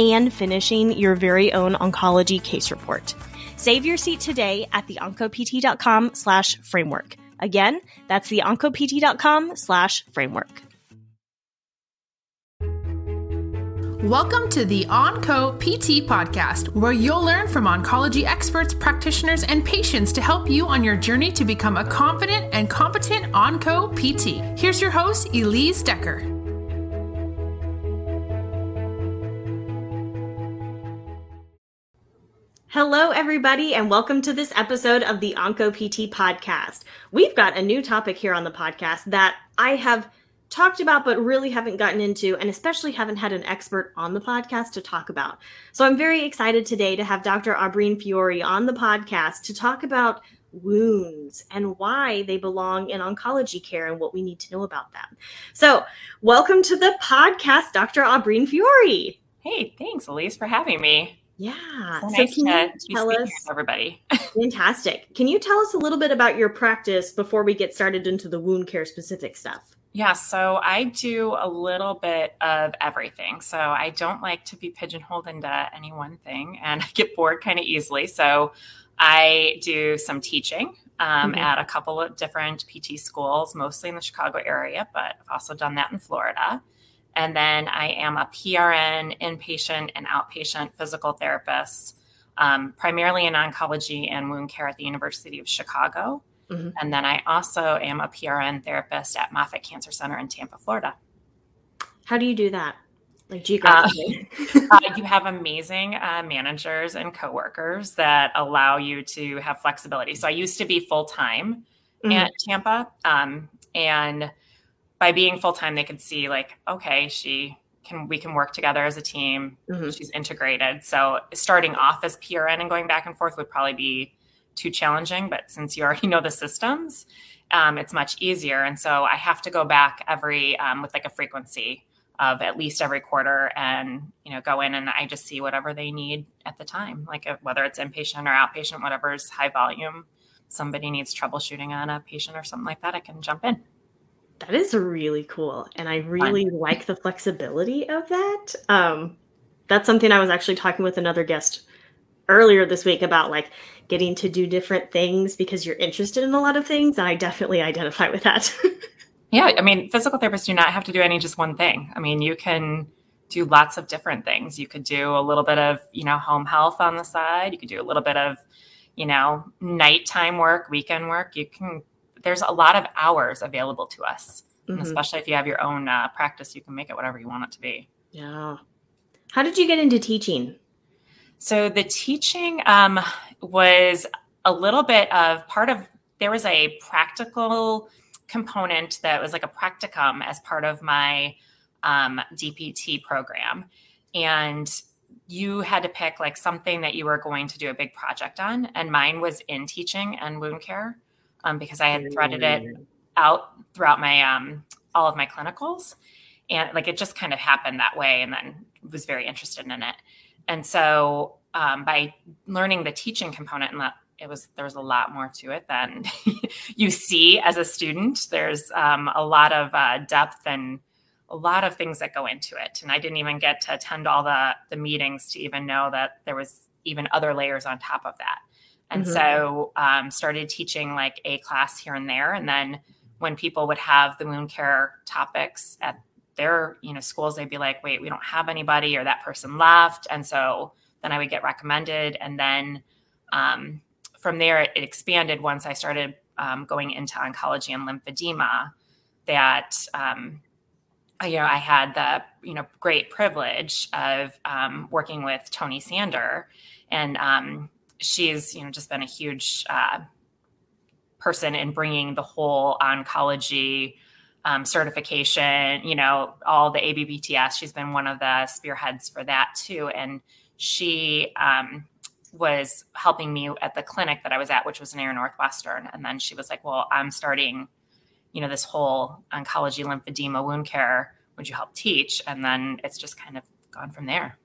and finishing your very own oncology case report. Save your seat today at the theoncopt.com slash framework. Again, that's the theoncopt.com slash framework. Welcome to the OnCo PT podcast, where you'll learn from oncology experts, practitioners, and patients to help you on your journey to become a confident and competent OnCo PT. Here's your host, Elise Decker. Hello, everybody, and welcome to this episode of the Onco PT podcast. We've got a new topic here on the podcast that I have talked about, but really haven't gotten into, and especially haven't had an expert on the podcast to talk about. So I'm very excited today to have Dr. Aubreen Fiore on the podcast to talk about wounds and why they belong in oncology care and what we need to know about them. So, welcome to the podcast, Dr. Aubreen Fiore. Hey, thanks, Elise, for having me. Yeah. So, so nice can you tell us, everybody. fantastic. Can you tell us a little bit about your practice before we get started into the wound care specific stuff? Yeah, so I do a little bit of everything. So I don't like to be pigeonholed into any one thing and I get bored kind of easily. So I do some teaching um, mm-hmm. at a couple of different PT schools, mostly in the Chicago area, but I've also done that in Florida. And then I am a PRN, inpatient, and outpatient physical therapist, um, primarily in oncology and wound care at the University of Chicago. Mm-hmm. And then I also am a PRN therapist at Moffitt Cancer Center in Tampa, Florida. How do you do that? Like geographically? Uh, uh, you have amazing uh, managers and coworkers that allow you to have flexibility. So I used to be full time mm-hmm. at Tampa. Um, and by being full time, they could see like, okay, she can we can work together as a team. Mm-hmm. She's integrated. So starting off as PRN and going back and forth would probably be too challenging. But since you already know the systems, um, it's much easier. And so I have to go back every um, with like a frequency of at least every quarter and you know go in and I just see whatever they need at the time, like uh, whether it's inpatient or outpatient, whatever's high volume. Somebody needs troubleshooting on a patient or something like that. I can jump in. That is really cool. And I really Fun. like the flexibility of that. Um, that's something I was actually talking with another guest earlier this week about like getting to do different things because you're interested in a lot of things. And I definitely identify with that. yeah. I mean, physical therapists do not have to do any just one thing. I mean, you can do lots of different things. You could do a little bit of, you know, home health on the side. You could do a little bit of, you know, nighttime work, weekend work. You can there's a lot of hours available to us. Mm-hmm. especially if you have your own uh, practice, you can make it whatever you want it to be. Yeah. How did you get into teaching? So the teaching um, was a little bit of part of, there was a practical component that was like a practicum as part of my um, DPT program. And you had to pick like something that you were going to do a big project on. And mine was in teaching and wound care um, because I had threaded it out throughout my um, all of my clinicals, and like it just kind of happened that way, and then was very interested in it. And so um, by learning the teaching component and that it was there was a lot more to it than you see as a student. There's um, a lot of uh, depth and a lot of things that go into it, and I didn't even get to attend all the the meetings to even know that there was even other layers on top of that. And mm-hmm. so um, started teaching like a class here and there. And then when people would have the wound care topics at their you know schools, they'd be like, wait, we don't have anybody or that person left. And so then I would get recommended. And then um, from there, it expanded once I started um, going into oncology and lymphedema that um, you know, I had the you know great privilege of um, working with Tony Sander, and um, she's you know just been a huge uh, person in bringing the whole oncology um, certification you know all the ABPTS she's been one of the spearheads for that too and she um, was helping me at the clinic that I was at, which was near Northwestern. And then she was like, Well, I'm starting, you know, this whole oncology lymphedema wound care. Would you help teach? And then it's just kind of gone from there.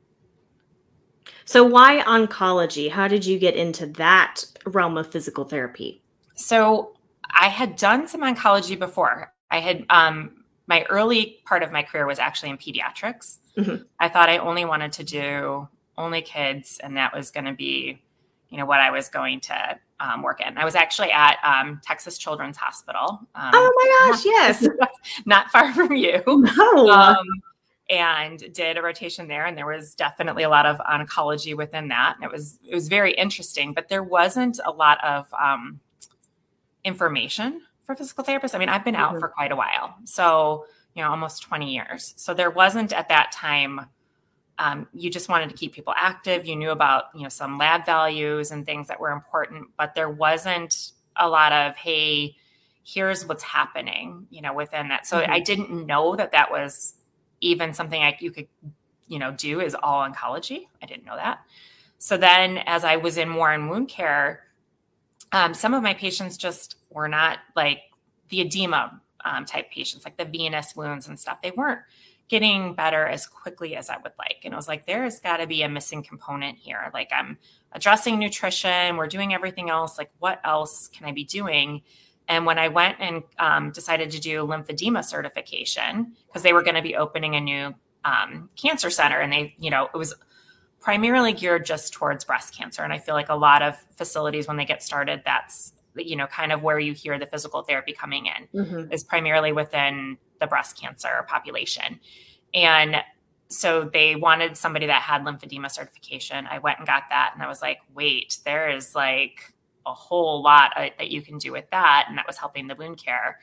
So, why oncology? How did you get into that realm of physical therapy? So, I had done some oncology before. I had, um, my early part of my career was actually in pediatrics. Mm-hmm. I thought I only wanted to do only kids, and that was going to be, you know, what I was going to um, work in. I was actually at um, Texas Children's Hospital. Um, oh my gosh, yes, not far from you. No. And did a rotation there, and there was definitely a lot of oncology within that, and it was it was very interesting. But there wasn't a lot of um, information for physical therapists. I mean, I've been out mm-hmm. for quite a while, so you know, almost twenty years. So there wasn't at that time um, you just wanted to keep people active. You knew about you know some lab values and things that were important, but there wasn't a lot of hey, here's what's happening, you know, within that. So mm-hmm. I didn't know that that was even something I, you could you know do is all oncology. I didn't know that. So then, as I was in more in wound care, um, some of my patients just were not like the edema um, type patients, like the venous wounds and stuff. They weren't getting better as quickly as I would like. And I was like, there's got to be a missing component here. Like, I'm addressing nutrition, we're doing everything else. Like, what else can I be doing? And when I went and um, decided to do lymphedema certification, because they were going to be opening a new um, cancer center, and they, you know, it was primarily geared just towards breast cancer. And I feel like a lot of facilities, when they get started, that's you know kind of where you hear the physical therapy coming in mm-hmm. is primarily within the breast cancer population. And so they wanted somebody that had lymphedema certification. I went and got that, and I was like, wait, there is like a whole lot uh, that you can do with that. And that was helping the wound care.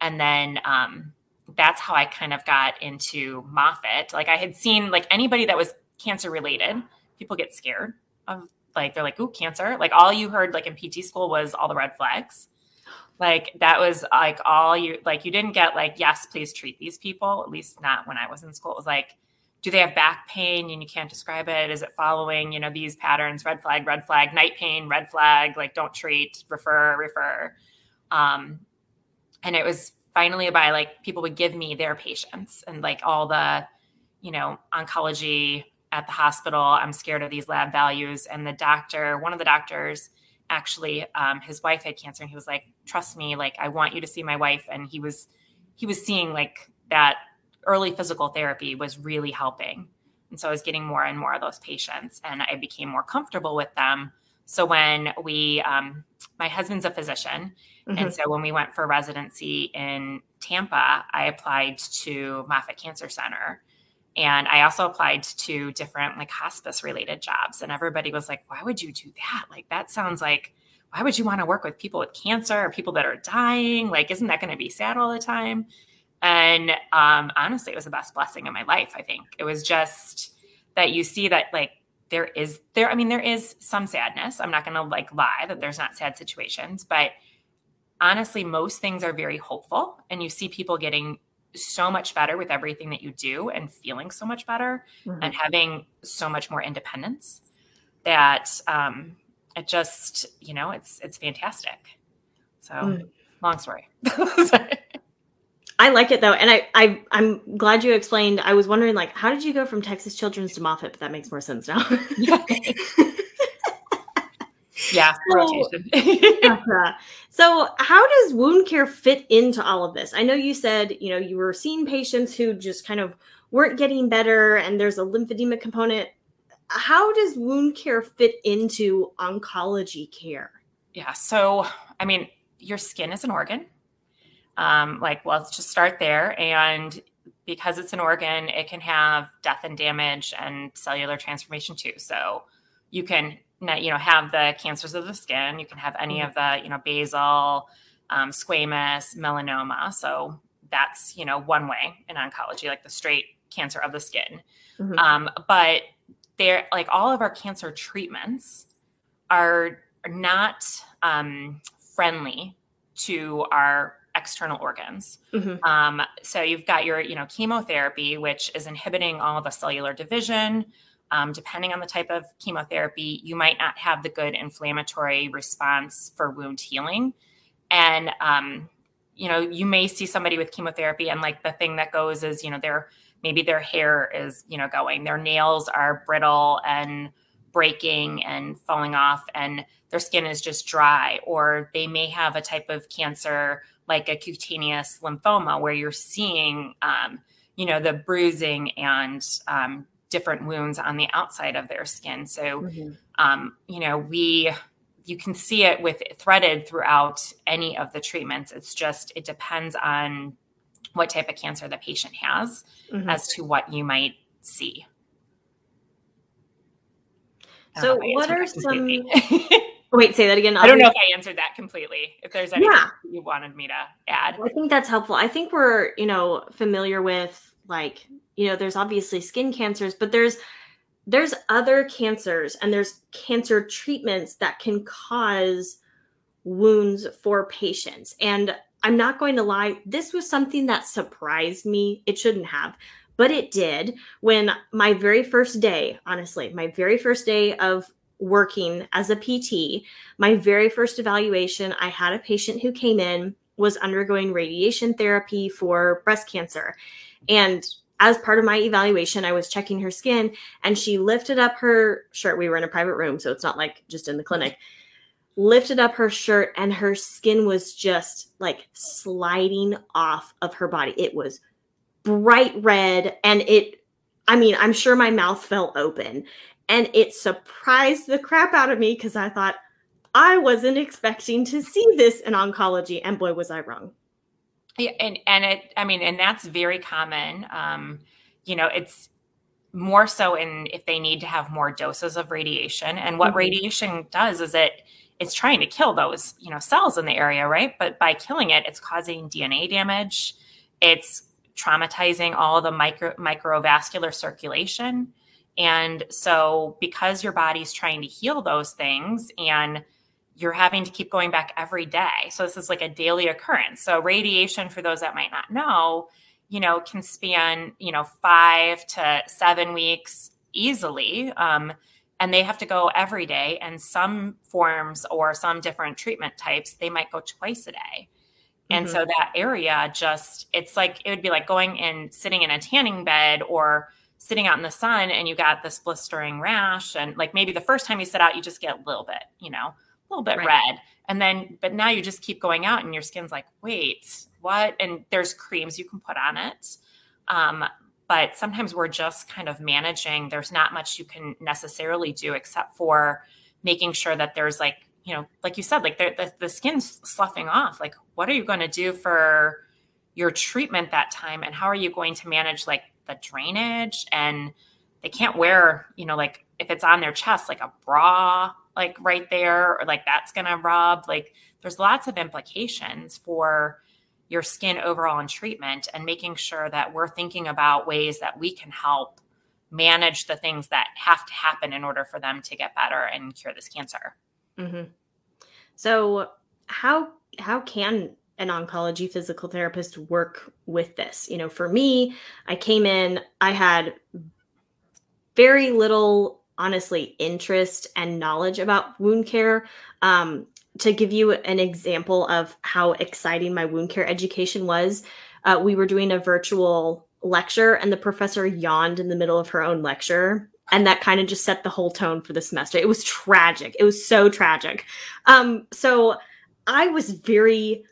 And then um, that's how I kind of got into Moffitt. Like I had seen like anybody that was cancer related, people get scared of like they're like, ooh, cancer. Like all you heard like in PT school was all the red flags. Like that was like all you like you didn't get like, yes, please treat these people, at least not when I was in school. It was like, do they have back pain and you can't describe it? Is it following, you know, these patterns, red flag, red flag, night pain, red flag, like don't treat, refer, refer. Um, and it was finally by like people would give me their patients and like all the, you know, oncology at the hospital. I'm scared of these lab values. And the doctor, one of the doctors, actually, um, his wife had cancer, and he was like, "Trust me, like I want you to see my wife." And he was, he was seeing like that early physical therapy was really helping. And so I was getting more and more of those patients, and I became more comfortable with them. So when we, um, my husband's a physician, mm-hmm. and so when we went for residency in Tampa, I applied to Moffitt Cancer Center and I also applied to different like hospice related jobs. And everybody was like, why would you do that? Like, that sounds like, why would you want to work with people with cancer or people that are dying? Like, isn't that going to be sad all the time? And um, honestly, it was the best blessing in my life. I think it was just that you see that like there is there. I mean, there is some sadness. I'm not going to like lie that there's not sad situations, but honestly, most things are very hopeful, and you see people getting so much better with everything that you do and feeling so much better mm-hmm. and having so much more independence that um, it just you know it's it's fantastic so mm. long story I like it though, and I, I I'm glad you explained. I was wondering like, how did you go from Texas Children's to Moffitt? But that makes more sense now. yeah, rotation. so, how does wound care fit into all of this? I know you said, you know, you were seeing patients who just kind of weren't getting better and there's a lymphedema component. How does wound care fit into oncology care? Yeah, so I mean, your skin is an organ. Um, like, well, let's just start there. And because it's an organ, it can have death and damage and cellular transformation too. So you can you know have the cancers of the skin you can have any mm-hmm. of the you know basal um, squamous melanoma so that's you know one way in oncology like the straight cancer of the skin mm-hmm. um, but they're like all of our cancer treatments are not um, friendly to our external organs. Mm-hmm. Um, so you've got your, you know, chemotherapy, which is inhibiting all the cellular division, um, depending on the type of chemotherapy, you might not have the good inflammatory response for wound healing. And, um, you know, you may see somebody with chemotherapy, and like the thing that goes is, you know, their maybe their hair is, you know, going, their nails are brittle and breaking and falling off, and their skin is just dry, or they may have a type of cancer like a cutaneous lymphoma where you're seeing, um, you know, the bruising and um, different wounds on the outside of their skin. So, mm-hmm. um, you know, we you can see it with threaded throughout any of the treatments. It's just it depends on what type of cancer the patient has mm-hmm. as to what you might see. So, what are some? Oh, wait, say that again. I'll I do not know if I answered that completely. If there's anything yeah. you wanted me to add, I think that's helpful. I think we're you know familiar with like you know there's obviously skin cancers but there's there's other cancers and there's cancer treatments that can cause wounds for patients and i'm not going to lie this was something that surprised me it shouldn't have but it did when my very first day honestly my very first day of working as a pt my very first evaluation i had a patient who came in was undergoing radiation therapy for breast cancer and as part of my evaluation, I was checking her skin and she lifted up her shirt. We were in a private room, so it's not like just in the clinic. Lifted up her shirt and her skin was just like sliding off of her body. It was bright red and it, I mean, I'm sure my mouth fell open and it surprised the crap out of me because I thought I wasn't expecting to see this in oncology. And boy, was I wrong. Yeah, and and it, I mean, and that's very common. Um, you know, it's more so in if they need to have more doses of radiation. And what mm-hmm. radiation does is it it's trying to kill those you know cells in the area, right? But by killing it, it's causing DNA damage. It's traumatizing all the micro microvascular circulation. And so, because your body's trying to heal those things and you're having to keep going back every day. So this is like a daily occurrence. So radiation, for those that might not know, you know, can span, you know, five to seven weeks easily. Um, and they have to go every day. And some forms or some different treatment types, they might go twice a day. And mm-hmm. so that area just, it's like, it would be like going and sitting in a tanning bed or sitting out in the sun and you got this blistering rash. And like maybe the first time you sit out, you just get a little bit, you know, a little bit right. red. And then, but now you just keep going out and your skin's like, wait, what? And there's creams you can put on it. Um, but sometimes we're just kind of managing. There's not much you can necessarily do except for making sure that there's like, you know, like you said, like the, the skin's sloughing off. Like, what are you going to do for your treatment that time? And how are you going to manage like the drainage? And they can't wear, you know, like if it's on their chest, like a bra like right there or like that's going to rub like there's lots of implications for your skin overall in treatment and making sure that we're thinking about ways that we can help manage the things that have to happen in order for them to get better and cure this cancer mm-hmm. so how how can an oncology physical therapist work with this you know for me i came in i had very little honestly interest and knowledge about wound care. Um, to give you an example of how exciting my wound care education was, uh, we were doing a virtual lecture and the professor yawned in the middle of her own lecture. And that kind of just set the whole tone for the semester. It was tragic. It was so tragic. Um, so I was very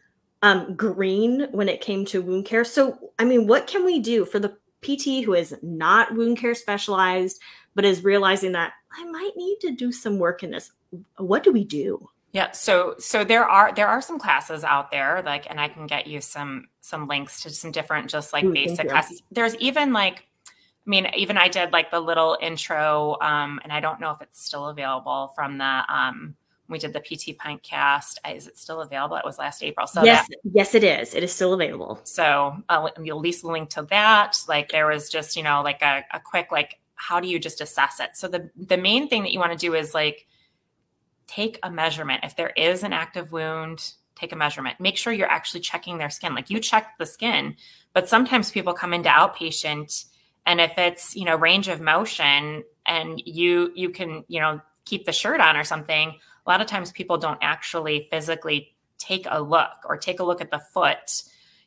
um, green when it came to wound care. So, I mean, what can we do for the PT who is not wound care specialized, but is realizing that I might need to do some work in this. What do we do? Yeah, so so there are there are some classes out there like and I can get you some some links to some different just like Ooh, basic classes. There's even like I mean even I did like the little intro um and I don't know if it's still available from the um we did the PT Pintcast. Is it still available? It was last April. So yes, that, yes, it is. It is still available. So uh, at least link to that. Like there was just you know like a, a quick like how do you just assess it? So the the main thing that you want to do is like take a measurement. If there is an active wound, take a measurement. Make sure you're actually checking their skin. Like you check the skin, but sometimes people come into outpatient and if it's, you know, range of motion, and you you can you know keep the shirt on or something a lot of times people don't actually physically take a look or take a look at the foot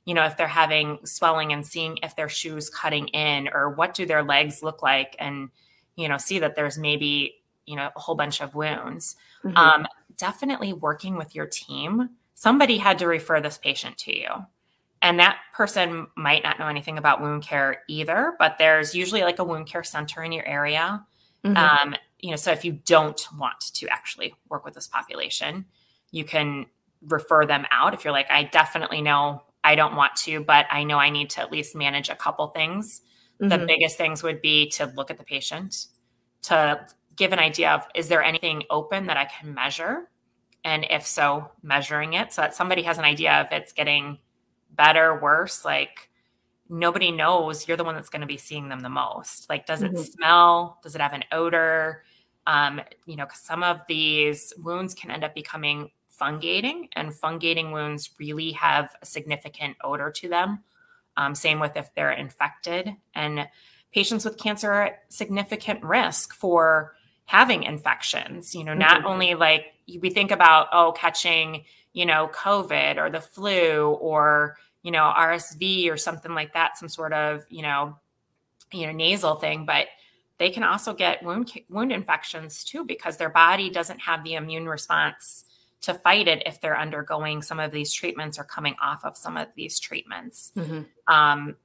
you know if they're having swelling and seeing if their shoes cutting in or what do their legs look like and you know see that there's maybe you know a whole bunch of wounds mm-hmm. um, definitely working with your team somebody had to refer this patient to you and that person might not know anything about wound care either but there's usually like a wound care center in your area mm-hmm. um, you know so if you don't want to actually work with this population you can refer them out if you're like i definitely know i don't want to but i know i need to at least manage a couple things. Mm-hmm. the biggest things would be to look at the patient to give an idea of is there anything open that i can measure? And if so measuring it so that somebody has an idea if it's getting better worse like nobody knows you're the one that's going to be seeing them the most. Like does mm-hmm. it smell? Does it have an odor um, you know some of these wounds can end up becoming fungating and fungating wounds really have a significant odor to them um, same with if they're infected and patients with cancer are at significant risk for having infections you know not mm-hmm. only like we think about oh catching you know covid or the flu or you know rsv or something like that some sort of you know you know nasal thing but they can also get wound wound infections too because their body doesn't have the immune response to fight it if they're undergoing some of these treatments or coming off of some of these treatments. Mm-hmm. um,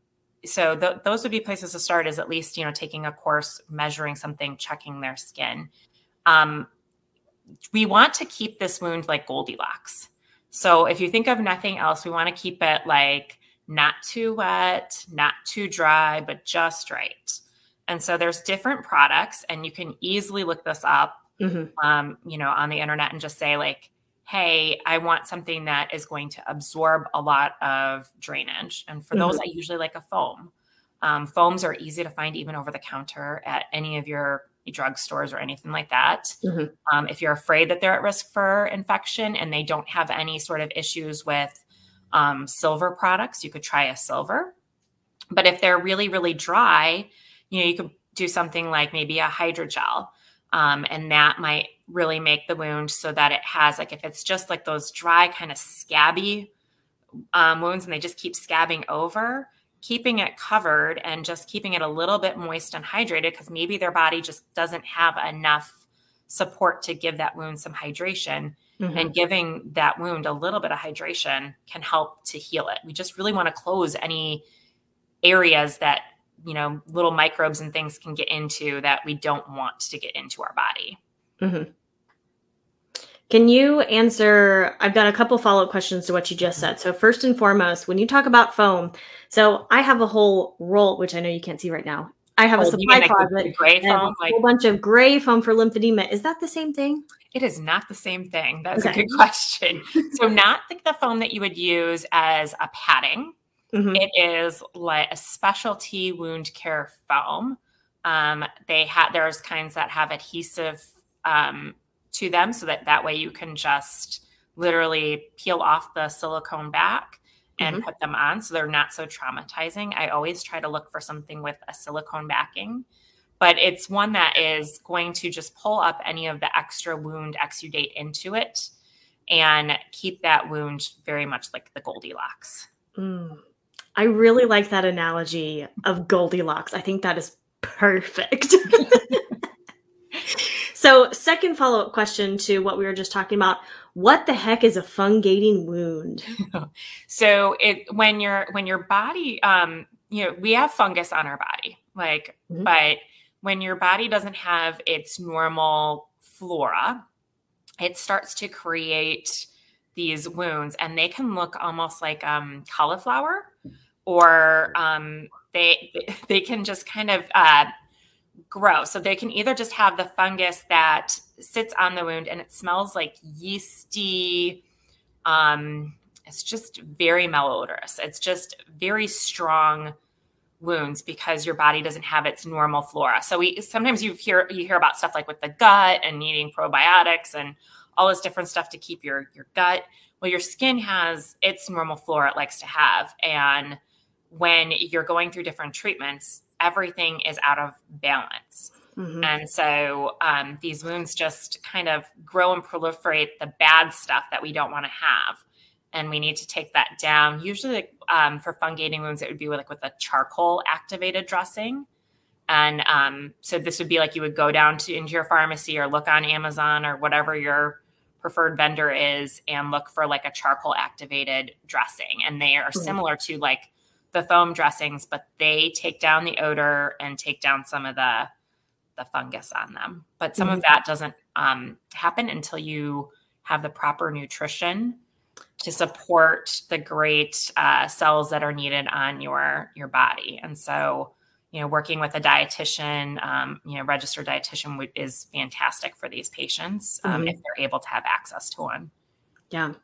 so th- those would be places to start is at least you know taking a course measuring something checking their skin. Um, we want to keep this wound like goldilocks. So if you think of nothing else we want to keep it like not too wet not too dry but just right and so there's different products and you can easily look this up mm-hmm. um, you know on the internet and just say like hey, I want something that is going to absorb a lot of drainage. And for mm-hmm. those, I usually like a foam. Um, foams are easy to find even over the counter at any of your drugstores or anything like that. Mm-hmm. Um, if you're afraid that they're at risk for infection and they don't have any sort of issues with um, silver products, you could try a silver. But if they're really, really dry, you know, you could do something like maybe a hydrogel. Um, and that might really make the wound so that it has like if it's just like those dry kind of scabby um, wounds and they just keep scabbing over keeping it covered and just keeping it a little bit moist and hydrated because maybe their body just doesn't have enough support to give that wound some hydration mm-hmm. and giving that wound a little bit of hydration can help to heal it we just really want to close any areas that you know little microbes and things can get into that we don't want to get into our body mm-hmm. Can you answer? I've got a couple follow up questions to what you just said. So, first and foremost, when you talk about foam, so I have a whole roll, which I know you can't see right now. I have oh, a supply closet, gray foam, a like, whole bunch of gray foam for lymphedema. Is that the same thing? It is not the same thing. That's okay. a good question. so, not think the foam that you would use as a padding. Mm-hmm. It is like a specialty wound care foam. Um, they have there's kinds that have adhesive um, to them so that that way you can just literally peel off the silicone back and mm-hmm. put them on so they're not so traumatizing. I always try to look for something with a silicone backing, but it's one that is going to just pull up any of the extra wound exudate into it and keep that wound very much like the Goldilocks. Mm. I really like that analogy of Goldilocks. I think that is perfect. So, second follow up question to what we were just talking about: What the heck is a fungating wound? so, it when your when your body, um, you know, we have fungus on our body, like, mm-hmm. but when your body doesn't have its normal flora, it starts to create these wounds, and they can look almost like um, cauliflower, or um, they they can just kind of uh, grow. So they can either just have the fungus that sits on the wound and it smells like yeasty. Um, it's just very malodorous. It's just very strong wounds because your body doesn't have its normal flora. So we sometimes you hear you hear about stuff like with the gut and needing probiotics and all this different stuff to keep your your gut. Well, your skin has its normal flora it likes to have, and when you're going through different treatments, everything is out of balance. Mm-hmm. And so um, these wounds just kind of grow and proliferate the bad stuff that we don't want to have. And we need to take that down. Usually, um, for fungating wounds, it would be with, like with a charcoal activated dressing. And um, so this would be like you would go down to into your pharmacy or look on Amazon or whatever your preferred vendor is and look for like a charcoal activated dressing. And they are mm-hmm. similar to like the foam dressings, but they take down the odor and take down some of the the fungus on them. But some mm-hmm. of that doesn't um, happen until you have the proper nutrition to support the great uh, cells that are needed on your your body. And so, you know, working with a dietitian, um, you know, registered dietitian is fantastic for these patients um, mm-hmm. if they're able to have access to one. Yeah.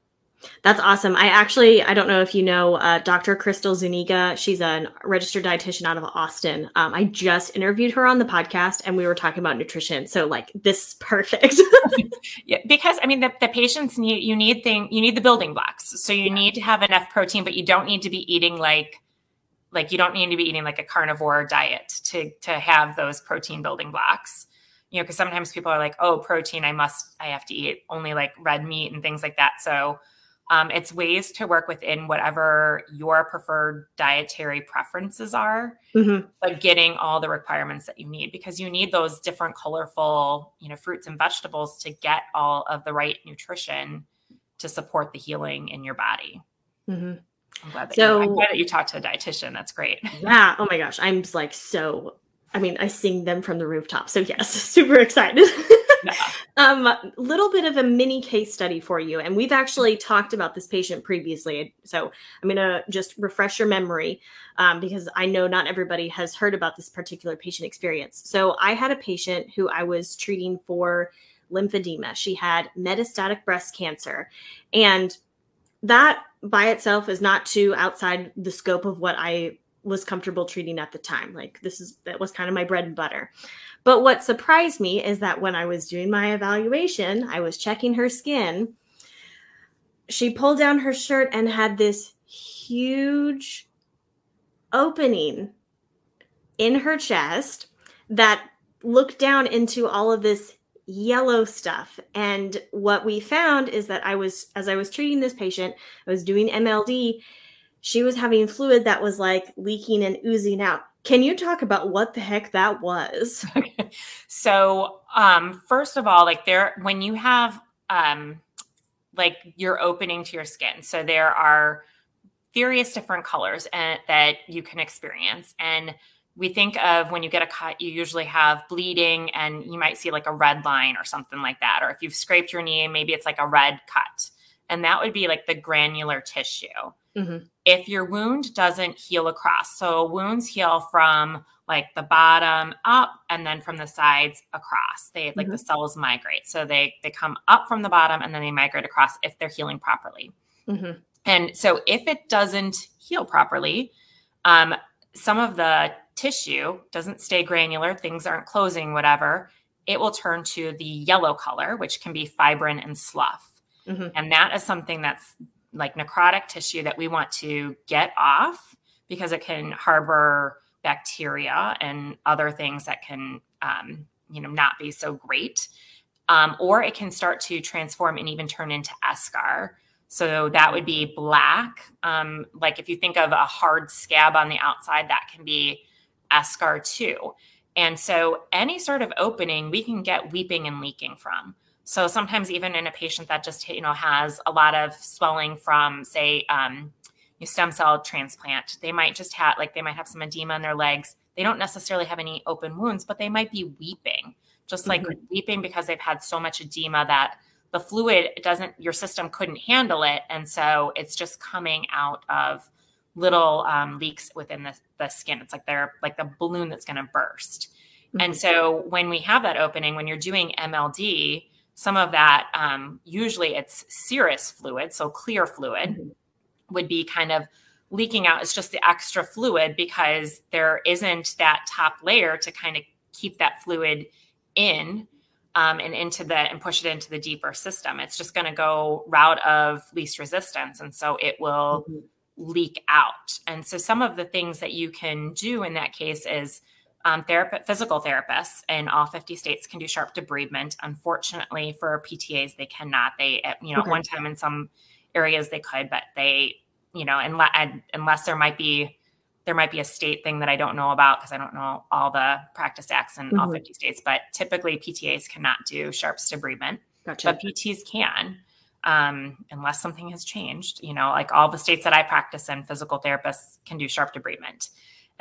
That's awesome. I actually, I don't know if you know uh, Dr. Crystal Zuniga. She's a registered dietitian out of Austin. Um, I just interviewed her on the podcast and we were talking about nutrition. So like this is perfect. yeah, because I mean, the, the patients need, you need thing, you need the building blocks. So you yeah. need to have enough protein, but you don't need to be eating like, like you don't need to be eating like a carnivore diet to, to have those protein building blocks you know, because sometimes people are like, oh, protein, I must, I have to eat only like red meat and things like that. So um, it's ways to work within whatever your preferred dietary preferences are, mm-hmm. but getting all the requirements that you need because you need those different colorful, you know, fruits and vegetables to get all of the right nutrition to support the healing in your body. Mm-hmm. I'm glad that so, you, I'm glad that you talked to a dietitian. That's great. Yeah. Oh my gosh. I'm like so. I mean, I sing them from the rooftop. So yes, super excited. um, little bit of a mini case study for you, and we've actually talked about this patient previously. So I'm gonna just refresh your memory um, because I know not everybody has heard about this particular patient experience. So I had a patient who I was treating for lymphedema. She had metastatic breast cancer, and that by itself is not too outside the scope of what I was comfortable treating at the time. Like this is that was kind of my bread and butter. But what surprised me is that when I was doing my evaluation, I was checking her skin. She pulled down her shirt and had this huge opening in her chest that looked down into all of this yellow stuff. And what we found is that I was, as I was treating this patient, I was doing MLD, she was having fluid that was like leaking and oozing out. Can you talk about what the heck that was? Okay. So, um, first of all, like there, when you have, um, like you're opening to your skin, so there are various different colors and, that you can experience. And we think of when you get a cut, you usually have bleeding and you might see like a red line or something like that. Or if you've scraped your knee, maybe it's like a red cut. And that would be like the granular tissue. Mm-hmm. If your wound doesn't heal across, so wounds heal from like the bottom up and then from the sides across. They like mm-hmm. the cells migrate. So they they come up from the bottom and then they migrate across if they're healing properly. Mm-hmm. And so if it doesn't heal properly, um, some of the tissue doesn't stay granular, things aren't closing, whatever, it will turn to the yellow color, which can be fibrin and slough. Mm-hmm. And that is something that's like necrotic tissue that we want to get off because it can harbor bacteria and other things that can um, you know not be so great. Um, or it can start to transform and even turn into eschar so that would be black. Um, like if you think of a hard scab on the outside that can be eschar too. And so any sort of opening we can get weeping and leaking from so sometimes even in a patient that just you know has a lot of swelling from say um, stem cell transplant, they might just have like they might have some edema in their legs. They don't necessarily have any open wounds, but they might be weeping, just like mm-hmm. weeping because they've had so much edema that the fluid doesn't your system couldn't handle it, and so it's just coming out of little um, leaks within the, the skin. It's like they're like the balloon that's going to burst. Mm-hmm. And so when we have that opening, when you're doing MLD, some of that, um, usually it's serous fluid, so clear fluid, mm-hmm. would be kind of leaking out. It's just the extra fluid because there isn't that top layer to kind of keep that fluid in um, and into the and push it into the deeper system. It's just going to go route of least resistance, and so it will mm-hmm. leak out. And so some of the things that you can do in that case is um, therapist, physical therapists in all 50 states can do sharp debridement. Unfortunately, for PTAs, they cannot. They, you know, okay. at one time in some areas they could, but they, you know, unless, unless there might be there might be a state thing that I don't know about because I don't know all the practice acts in mm-hmm. all 50 states. But typically, PTAs cannot do sharps debridement, gotcha. but PTs can. Um, unless something has changed, you know, like all the states that I practice in, physical therapists can do sharp debridement.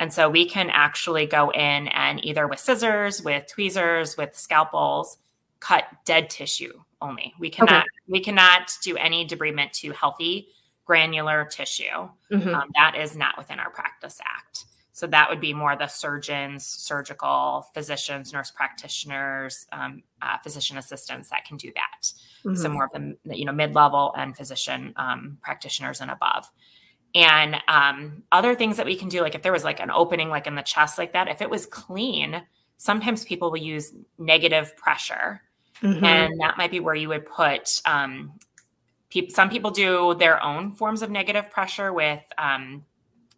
And so we can actually go in and either with scissors, with tweezers, with scalpels, cut dead tissue only. We cannot okay. we cannot do any debridement to healthy granular tissue. Mm-hmm. Um, that is not within our practice act. So that would be more the surgeons, surgical physicians, nurse practitioners, um, uh, physician assistants that can do that. Mm-hmm. So more of the you know mid level and physician um, practitioners and above and um, other things that we can do like if there was like an opening like in the chest like that if it was clean sometimes people will use negative pressure mm-hmm. and that might be where you would put um, pe- some people do their own forms of negative pressure with um,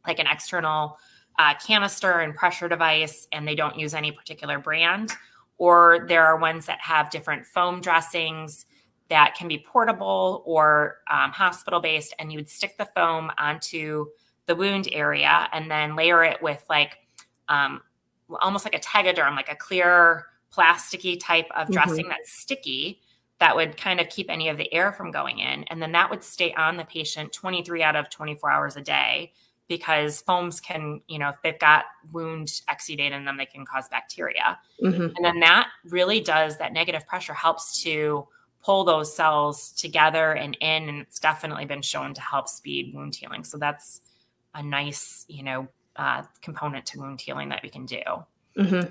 like an external uh, canister and pressure device and they don't use any particular brand or there are ones that have different foam dressings that can be portable or um, hospital based, and you would stick the foam onto the wound area and then layer it with like um, almost like a tegaderm, like a clear plasticky type of mm-hmm. dressing mm-hmm. that's sticky that would kind of keep any of the air from going in. And then that would stay on the patient 23 out of 24 hours a day because foams can, you know, if they've got wound exudate in them, they can cause bacteria. Mm-hmm. And then that really does that negative pressure helps to pull those cells together and in and it's definitely been shown to help speed wound healing. So that's a nice you know uh, component to wound healing that we can do. Mm-hmm.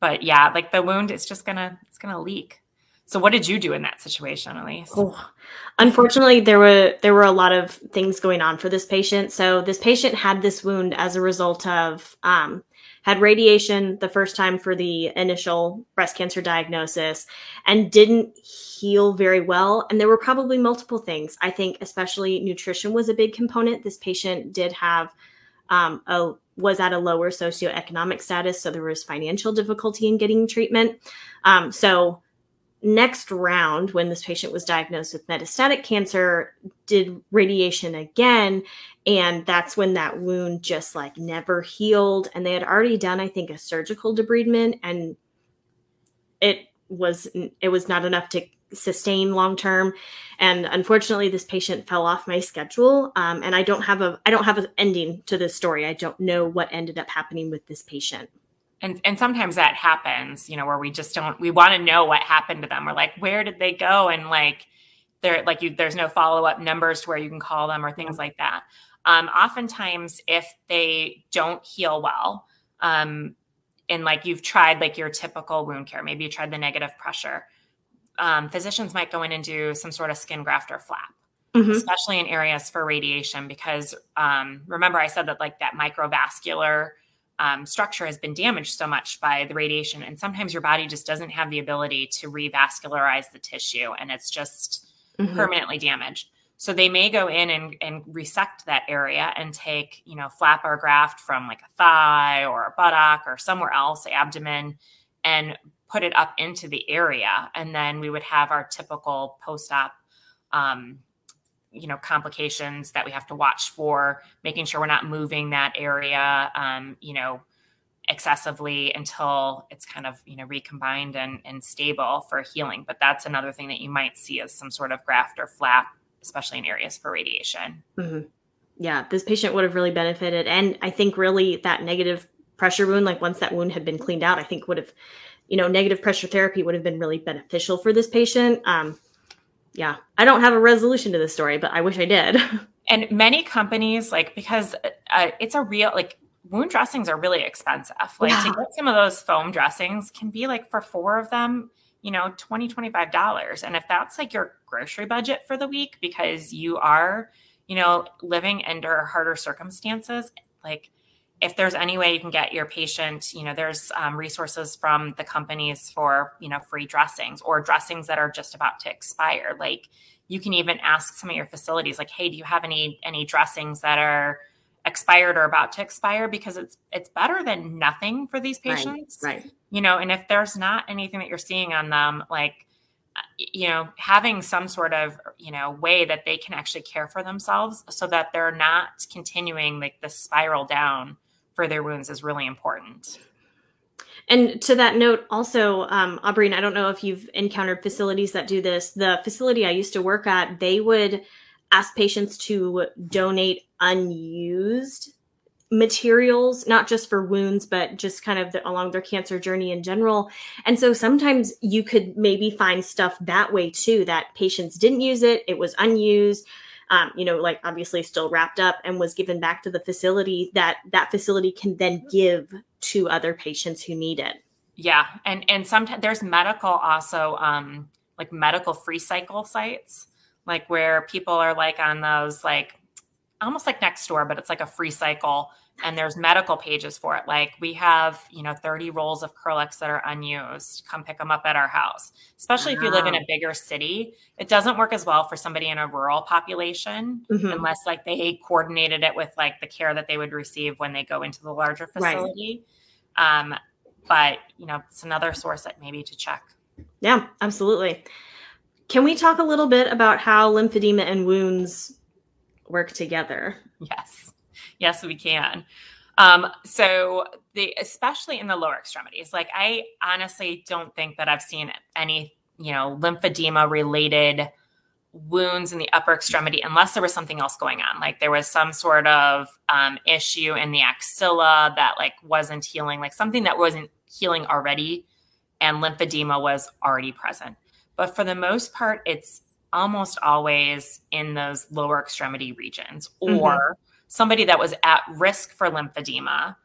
but yeah like the wound it's just gonna it's gonna leak so what did you do in that situation elise oh, unfortunately there were there were a lot of things going on for this patient so this patient had this wound as a result of um, had radiation the first time for the initial breast cancer diagnosis and didn't heal very well. And there were probably multiple things. I think, especially nutrition was a big component. This patient did have um, a was at a lower socioeconomic status, so there was financial difficulty in getting treatment. Um, so next round, when this patient was diagnosed with metastatic cancer, did radiation again. And that's when that wound just like never healed. And they had already done, I think, a surgical debridement and it was it was not enough to sustain long term and unfortunately this patient fell off my schedule um, and i don't have a i don't have an ending to this story i don't know what ended up happening with this patient and and sometimes that happens you know where we just don't we want to know what happened to them. Or like where did they go? And like there like you there's no follow-up numbers to where you can call them or things like that. Um, oftentimes if they don't heal well um, and like you've tried like your typical wound care maybe you tried the negative pressure um, physicians might go in and do some sort of skin graft or flap mm-hmm. especially in areas for radiation because um, remember i said that like that microvascular um, structure has been damaged so much by the radiation. And sometimes your body just doesn't have the ability to revascularize the tissue and it's just mm-hmm. permanently damaged. So they may go in and, and resect that area and take, you know, flap or graft from like a thigh or a buttock or somewhere else, abdomen, and put it up into the area. And then we would have our typical post op um, you know complications that we have to watch for making sure we're not moving that area um, you know excessively until it's kind of you know recombined and, and stable for healing. But that's another thing that you might see as some sort of graft or flap especially in areas for radiation. Mm-hmm. yeah this patient would have really benefited. And i think really that negative pressure wound like once that wound had been cleaned out i think would have you know negative pressure therapy would have been really beneficial for this patient. Um, yeah, I don't have a resolution to this story, but I wish I did. and many companies, like, because uh, it's a real, like, wound dressings are really expensive. Like, yeah. to get some of those foam dressings can be like for four of them, you know, 20 $25. And if that's like your grocery budget for the week because you are, you know, living under harder circumstances, like, if there's any way you can get your patient, you know, there's um, resources from the companies for, you know, free dressings or dressings that are just about to expire. Like you can even ask some of your facilities, like, hey, do you have any any dressings that are expired or about to expire because it's it's better than nothing for these patients right, right. you know and if there's not anything that you're seeing on them like uh, you know having some sort of you know way that they can actually care for themselves so that they're not continuing like the spiral down for their wounds is really important and to that note, also, um, Aubrey, I don't know if you've encountered facilities that do this. The facility I used to work at, they would ask patients to donate unused materials, not just for wounds, but just kind of the, along their cancer journey in general. And so sometimes you could maybe find stuff that way too, that patients didn't use it, it was unused. Um, you know, like obviously still wrapped up and was given back to the facility that that facility can then give to other patients who need it. Yeah, and and sometimes there's medical also um, like medical free cycle sites like where people are like on those like almost like next door but it's like a free cycle and there's medical pages for it like we have you know 30 rolls of Kerlix that are unused come pick them up at our house especially wow. if you live in a bigger city it doesn't work as well for somebody in a rural population mm-hmm. unless like they coordinated it with like the care that they would receive when they go into the larger facility right. um, but you know it's another source that maybe to check yeah absolutely can we talk a little bit about how lymphedema and wounds work together? Yes. Yes, we can. Um, so the especially in the lower extremities, like I honestly don't think that I've seen any, you know, lymphedema related wounds in the upper extremity unless there was something else going on like there was some sort of um, issue in the axilla that like wasn't healing like something that wasn't healing already and lymphedema was already present but for the most part, it's almost always in those lower extremity regions mm-hmm. or mm-hmm. somebody that was at risk for lymphedema.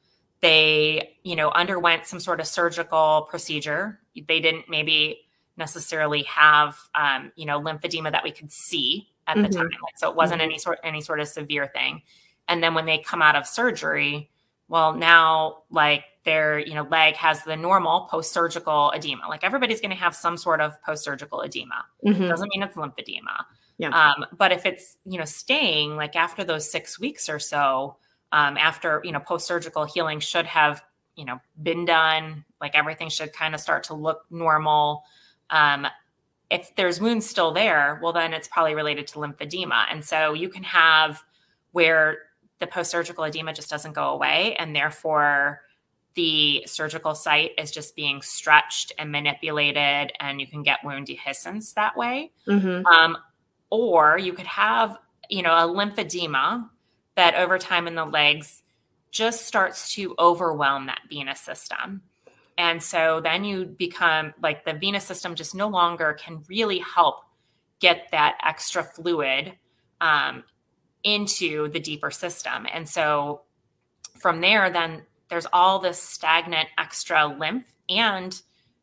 They, you know, underwent some sort of surgical procedure. They didn't maybe necessarily have, um, you know, lymphedema that we could see at mm-hmm. the time. Like, so it wasn't mm-hmm. any sort any sort of severe thing. And then when they come out of surgery, well, now like their you know leg has the normal post-surgical edema like everybody's going to have some sort of post-surgical edema mm-hmm. doesn't mean it's lymphedema yeah. Um, but if it's you know staying like after those six weeks or so um, after you know post-surgical healing should have you know been done like everything should kind of start to look normal um, if there's wounds still there well then it's probably related to lymphedema and so you can have where the post-surgical edema just doesn't go away and therefore the surgical site is just being stretched and manipulated, and you can get wound dehiscence that way. Mm-hmm. Um, or you could have, you know, a lymphedema that over time in the legs just starts to overwhelm that venous system. And so then you become like the venous system just no longer can really help get that extra fluid um, into the deeper system. And so from there, then there's all this stagnant extra lymph and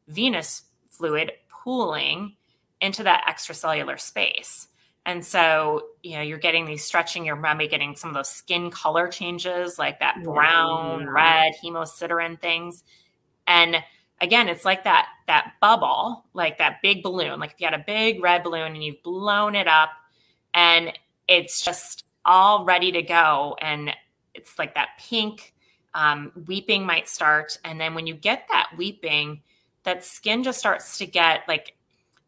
venous fluid pooling into that extracellular space. And so, you know, you're getting these stretching, you're maybe getting some of those skin color changes like that brown, yeah. red, hemosiderin things. And again, it's like that that bubble, like that big balloon. Like if you had a big red balloon and you've blown it up and it's just all ready to go and it's like that pink um, weeping might start. And then when you get that weeping, that skin just starts to get like,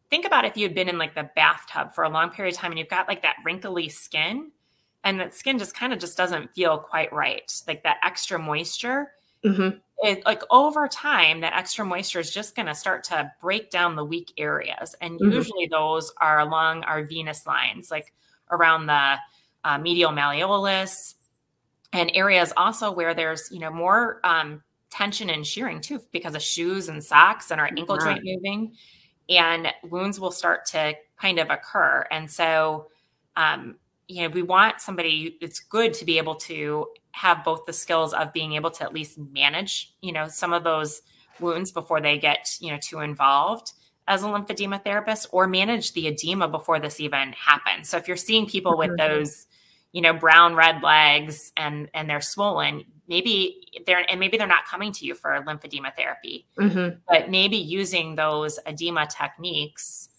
think about if you had been in like the bathtub for a long period of time and you've got like that wrinkly skin and that skin just kind of just doesn't feel quite right. Like that extra moisture. Mm-hmm. It, like over time, that extra moisture is just going to start to break down the weak areas. And mm-hmm. usually those are along our venous lines, like around the uh, medial malleolus, and areas also where there's you know more um, tension and shearing too because of shoes and socks and our ankle right. joint moving and wounds will start to kind of occur and so um, you know we want somebody it's good to be able to have both the skills of being able to at least manage you know some of those wounds before they get you know too involved as a lymphedema therapist or manage the edema before this even happens so if you're seeing people with mm-hmm. those you know brown red legs and and they're swollen maybe they're and maybe they're not coming to you for lymphedema therapy mm-hmm. but maybe using those edema techniques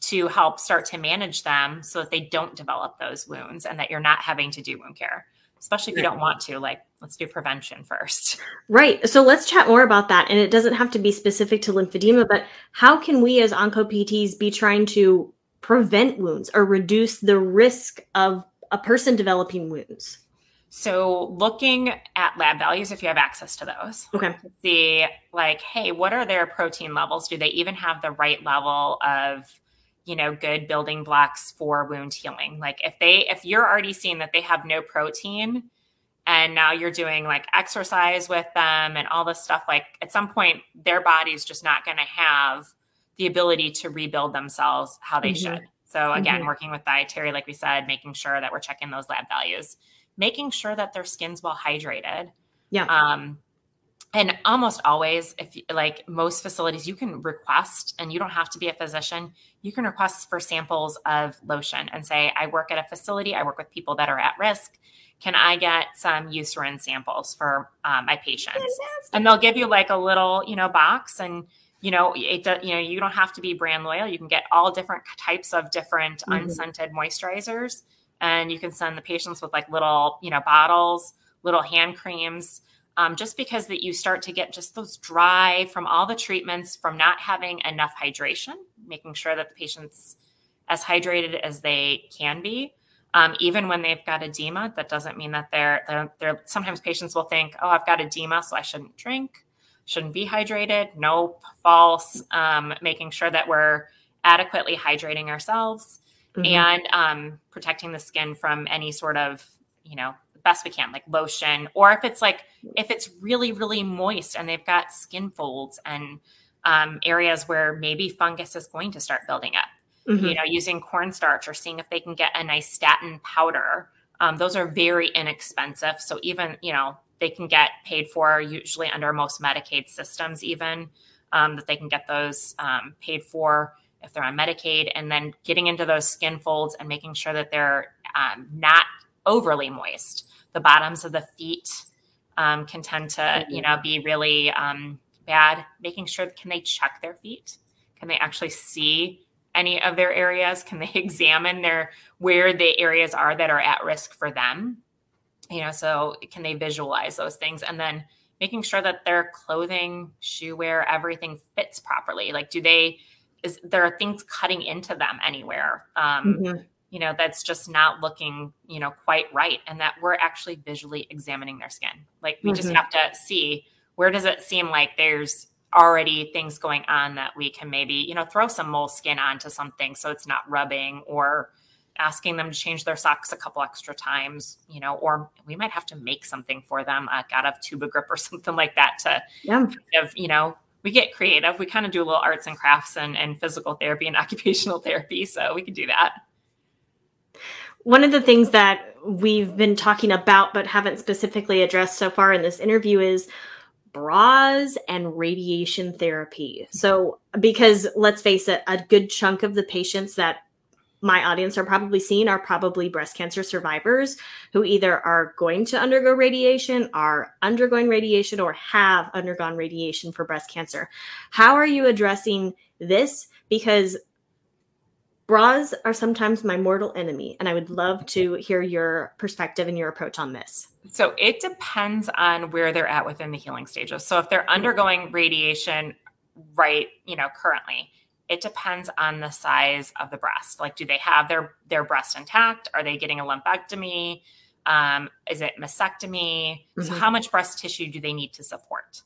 to help start to manage them so that they don't develop those wounds and that you're not having to do wound care especially if you don't want to. Like, let's do prevention first. Right. So let's chat more about that. And it doesn't have to be specific to lymphedema, but how can we as onco PTs be trying to prevent wounds or reduce the risk of a person developing wounds? So looking at lab values, if you have access to those, okay, to see like, hey, what are their protein levels? Do they even have the right level of, you know, good building blocks for wound healing? Like if they, if you're already seeing that they have no protein, and now you're doing like exercise with them and all this stuff, like at some point their body's just not going to have the ability to rebuild themselves how they mm-hmm. should. So again, mm-hmm. working with dietary, like we said, making sure that we're checking those lab values making sure that their skin's well hydrated. Yeah. Um, and almost always, if like most facilities, you can request, and you don't have to be a physician, you can request for samples of lotion and say, I work at a facility, I work with people that are at risk. Can I get some Eucerin samples for um, my patients? And they'll give you like a little, you know, box and you know it you know you don't have to be brand loyal. You can get all different types of different mm-hmm. unscented moisturizers and you can send the patients with like little you know bottles little hand creams um, just because that you start to get just those dry from all the treatments from not having enough hydration making sure that the patient's as hydrated as they can be. Um, even when they've got edema that doesn't mean that they're, they're, they're sometimes patients will think oh i've got edema so i shouldn't drink shouldn't be hydrated nope false um, making sure that we're adequately hydrating ourselves mm-hmm. and um, protecting the skin from any sort of, you know, best we can, like lotion, or if it's like, if it's really, really moist and they've got skin folds and um, areas where maybe fungus is going to start building up. Mm-hmm. You know, using cornstarch or seeing if they can get a nystatin powder. Um, those are very inexpensive. So even, you know, they can get paid for usually under most Medicaid systems, even um, that they can get those um, paid for if they're on Medicaid, and then getting into those skin folds and making sure that they're um, not overly moist. The bottoms of the feet um, can tend to, mm-hmm. you know, be really um, bad. Making sure can they check their feet? Can they actually see any of their areas? Can they examine their where the areas are that are at risk for them? You know, so can they visualize those things and then making sure that their clothing, shoe wear, everything fits properly. Like, do they is there are things cutting into them anywhere um, mm-hmm. you know that's just not looking you know quite right and that we're actually visually examining their skin like we mm-hmm. just have to see where does it seem like there's already things going on that we can maybe you know throw some moleskin onto something so it's not rubbing or asking them to change their socks a couple extra times you know or we might have to make something for them like out of tubigrip or something like that to yeah. kind of you know we get creative. We kind of do a little arts and crafts and, and physical therapy and occupational therapy. So we can do that. One of the things that we've been talking about but haven't specifically addressed so far in this interview is bras and radiation therapy. So, because let's face it, a good chunk of the patients that my audience are probably seeing are probably breast cancer survivors who either are going to undergo radiation, are undergoing radiation, or have undergone radiation for breast cancer. How are you addressing this? Because bras are sometimes my mortal enemy, and I would love to hear your perspective and your approach on this. So it depends on where they're at within the healing stages. So if they're undergoing radiation right, you know, currently, it depends on the size of the breast. Like, do they have their their breast intact? Are they getting a lumpectomy? Um, is it mastectomy? Mm-hmm. So, how much breast tissue do they need to support?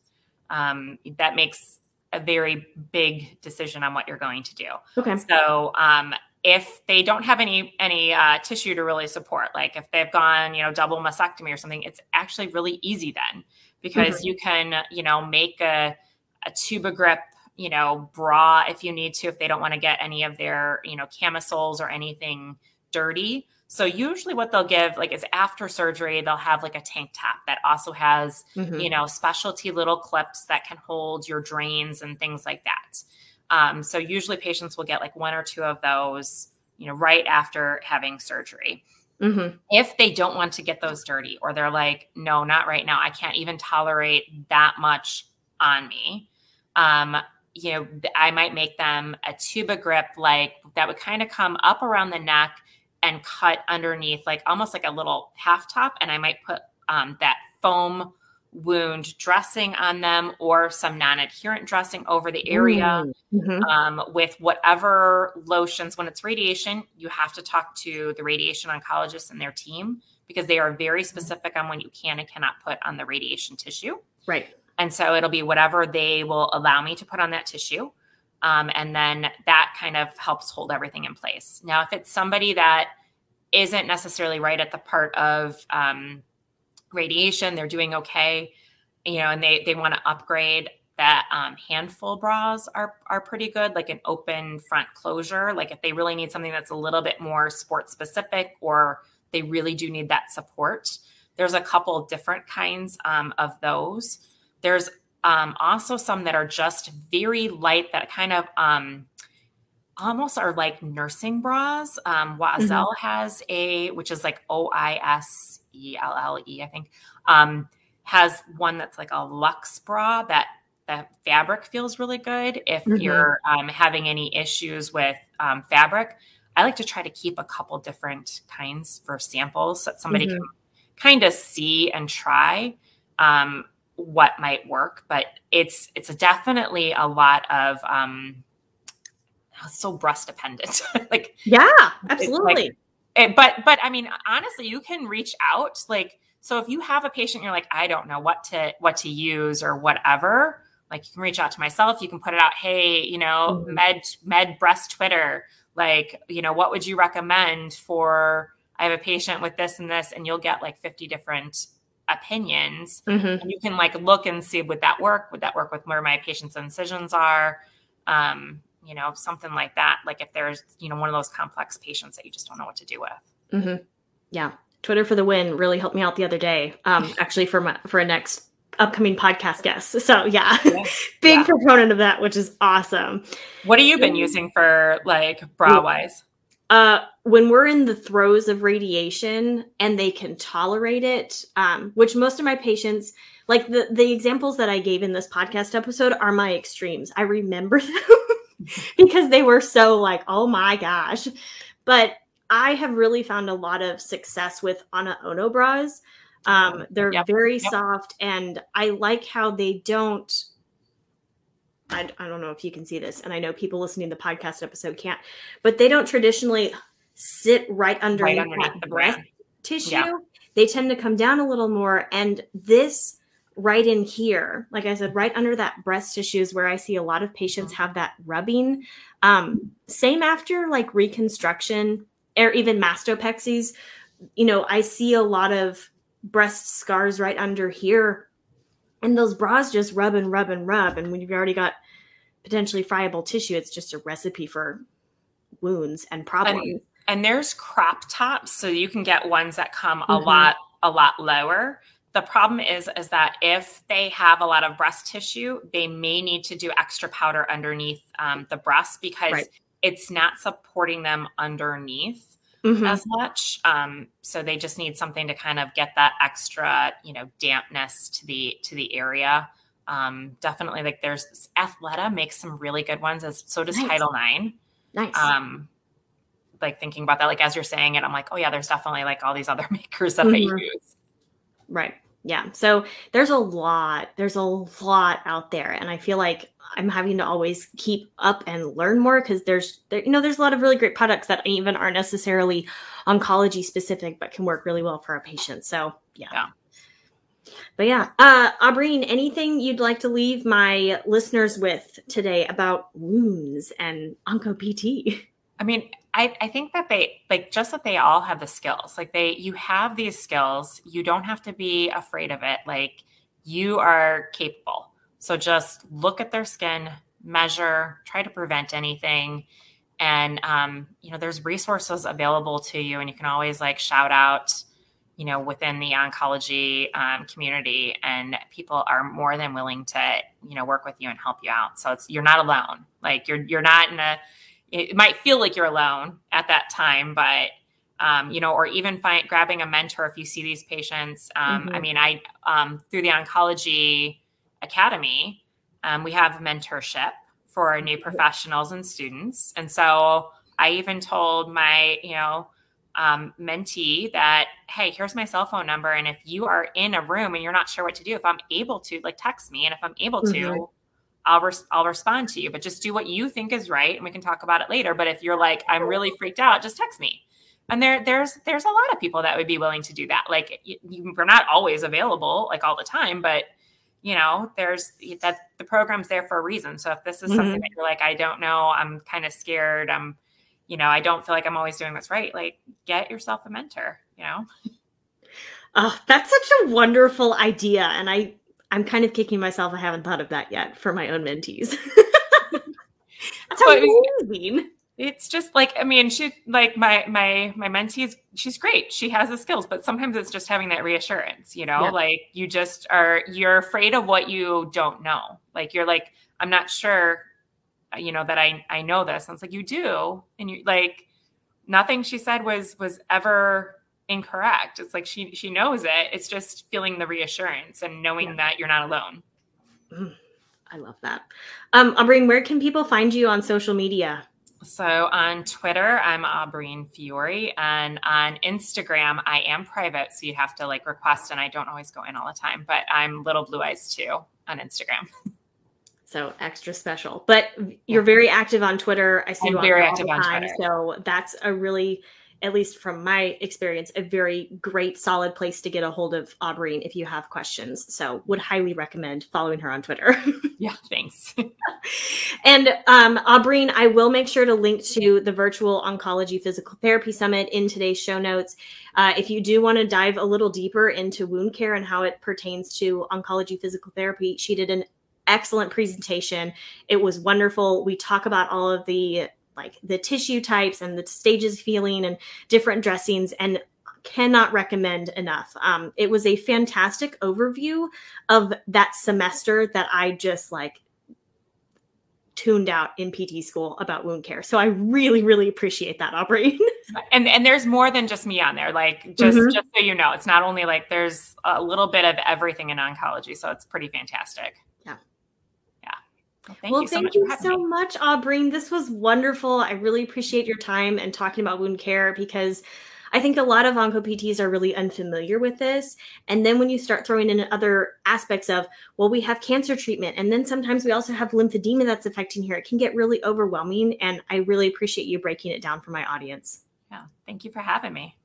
Um, that makes a very big decision on what you're going to do. Okay. So, um, if they don't have any any uh, tissue to really support, like if they've gone, you know, double mastectomy or something, it's actually really easy then because mm-hmm. you can, you know, make a a tubigrip you know, bra if you need to, if they don't want to get any of their, you know, camisoles or anything dirty. So usually what they'll give like is after surgery, they'll have like a tank top that also has, mm-hmm. you know, specialty little clips that can hold your drains and things like that. Um, so usually patients will get like one or two of those, you know, right after having surgery. Mm-hmm. If they don't want to get those dirty or they're like, no, not right now. I can't even tolerate that much on me. Um, you know, I might make them a tubigrip, like that would kind of come up around the neck and cut underneath, like almost like a little half top. And I might put um, that foam wound dressing on them or some non-adherent dressing over the area mm-hmm. um, with whatever lotions when it's radiation you have to talk to the radiation oncologist and their team because they are very specific on when you can and cannot put on the radiation tissue right and so it'll be whatever they will allow me to put on that tissue um, and then that kind of helps hold everything in place. Now if it's somebody that isn't necessarily right at the part of um, radiation they're doing okay you know and they they want to upgrade that um, handful bras are are pretty good like an open front closure like if they really need something that's a little bit more sport specific or they really do need that support there's a couple different kinds um, of those there's um, also some that are just very light that kind of um, almost are like nursing bras um, Oiselle mm-hmm. has a which is like o-i-s-e-l-l-e i think um, has one that's like a luxe bra that the fabric feels really good. If mm-hmm. you're um, having any issues with um, fabric, I like to try to keep a couple different kinds for samples so that somebody mm-hmm. can kind of see and try um, what might work. But it's it's definitely a lot of um, so breast dependent. like yeah, absolutely. Like, it, but but I mean, honestly, you can reach out like so if you have a patient, you're like, I don't know what to what to use or whatever, like you can reach out to myself. You can put it out, hey, you know, mm-hmm. med med breast Twitter, like, you know, what would you recommend for I have a patient with this and this, and you'll get like 50 different opinions. Mm-hmm. And you can like look and see would that work? Would that work with where my patient's incisions are? Um, you know, something like that. Like if there's, you know, one of those complex patients that you just don't know what to do with. Mm-hmm. Yeah. Twitter for the win really helped me out the other day. Um, actually for my for a next upcoming podcast guest. So yeah, yeah. big yeah. proponent of that, which is awesome. What have you been using for like bra wise? Uh, when we're in the throes of radiation and they can tolerate it, um, which most of my patients, like the the examples that I gave in this podcast episode, are my extremes. I remember them because they were so like, oh my gosh. But I have really found a lot of success with Ana Ono bras. Um, they're yep. very yep. soft, and I like how they don't. I, I don't know if you can see this, and I know people listening to the podcast episode can't, but they don't traditionally sit right underneath, right underneath the breast tissue. Yeah. They tend to come down a little more, and this right in here, like I said, right under that breast tissue is where I see a lot of patients have that rubbing. Um, same after like reconstruction or even mastopexies, you know, I see a lot of breast scars right under here. And those bras just rub and rub and rub. And when you've already got potentially friable tissue, it's just a recipe for wounds and problems. And, and there's crop tops, so you can get ones that come mm-hmm. a lot, a lot lower. The problem is, is that if they have a lot of breast tissue, they may need to do extra powder underneath um, the breast because right it's not supporting them underneath mm-hmm. as much. Um, so they just need something to kind of get that extra, you know, dampness to the to the area. Um, definitely, like there's Athleta makes some really good ones, as so does nice. Title Nine. Nice. Um, like thinking about that, like as you're saying it, I'm like, oh yeah, there's definitely like all these other makers that mm-hmm. I use. Right. Yeah. So there's a lot. There's a lot out there, and I feel like I'm having to always keep up and learn more because there's there, you know there's a lot of really great products that even aren't necessarily oncology specific but can work really well for our patients. So yeah. yeah. But yeah, uh Aubreen, anything you'd like to leave my listeners with today about wounds and oncopt? I mean, I, I think that they like just that they all have the skills. Like they you have these skills. You don't have to be afraid of it. Like you are capable so just look at their skin, measure, try to prevent anything. And, um, you know, there's resources available to you, and you can always like shout out, you know, within the oncology um, community, and people are more than willing to, you know, work with you and help you out. So it's you're not alone. Like you're you're not in a. It might feel like you're alone at that time, but um, you know, or even find grabbing a mentor if you see these patients. Um, mm-hmm. I mean, I um, through the oncology Academy, um, we have mentorship for new professionals and students. And so I even told my, you know, um, mentee that, hey, here's my cell phone number. And if you are in a room and you're not sure what to do, if I'm able to, like, text me. And if I'm able to, mm-hmm. I'll res- I'll respond to you. But just do what you think is right, and we can talk about it later. But if you're like, I'm really freaked out, just text me. And there there's there's a lot of people that would be willing to do that. Like, you, you, we're not always available like all the time, but you know, there's that the program's there for a reason. So if this is mm-hmm. something that you're like, I don't know, I'm kind of scared, I'm you know, I don't feel like I'm always doing what's right. Like, get yourself a mentor, you know? Oh, that's such a wonderful idea. And I, I'm kind of kicking myself. I haven't thought of that yet for my own mentees. that's amazing. It's just like I mean, she like my my my mentee is she's great. She has the skills, but sometimes it's just having that reassurance, you know, yeah. like you just are you're afraid of what you don't know. Like you're like, I'm not sure you know that i i know this and it's like you do and you like nothing she said was was ever incorrect it's like she she knows it it's just feeling the reassurance and knowing yeah. that you're not alone mm, i love that um Aubreen, where can people find you on social media so on Twitter, I'm Aubreen Fiore, and on Instagram, I am private, so you have to like request, and I don't always go in all the time. But I'm Little Blue Eyes too on Instagram. so extra special. But you're very active on Twitter. I see I'm you very active on Twitter. So that's a really, at least from my experience, a very great, solid place to get a hold of Aubreen if you have questions. So would highly recommend following her on Twitter. yeah, thanks. and um, Aubreen, I will make sure to link to the virtual oncology physical therapy summit in today's show notes. Uh, if you do want to dive a little deeper into wound care and how it pertains to oncology physical therapy, she did an excellent presentation. It was wonderful. We talk about all of the like the tissue types and the stages feeling and different dressings and cannot recommend enough. Um, it was a fantastic overview of that semester that I just like tuned out in PT school about wound care. So I really, really appreciate that, Aubrey. and and there's more than just me on there. Like just mm-hmm. just so you know, it's not only like there's a little bit of everything in oncology. So it's pretty fantastic. Well, thank well, you so thank much, you so much Aubreen. This was wonderful. I really appreciate your time and talking about wound care because I think a lot of onco PTs are really unfamiliar with this. And then when you start throwing in other aspects of, well, we have cancer treatment, and then sometimes we also have lymphedema that's affecting here, it can get really overwhelming. And I really appreciate you breaking it down for my audience. Yeah, thank you for having me.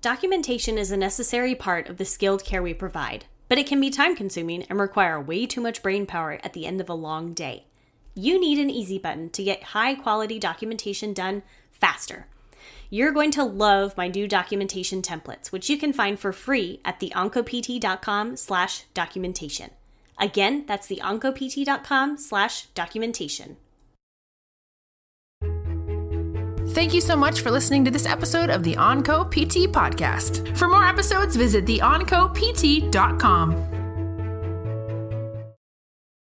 Documentation is a necessary part of the skilled care we provide but it can be time consuming and require way too much brain power at the end of a long day. You need an easy button to get high quality documentation done faster. You're going to love my new documentation templates, which you can find for free at theoncopt.com slash documentation. Again, that's theoncopt.com slash documentation. Thank you so much for listening to this episode of the OnCo PT podcast. For more episodes, visit theoncopt.com.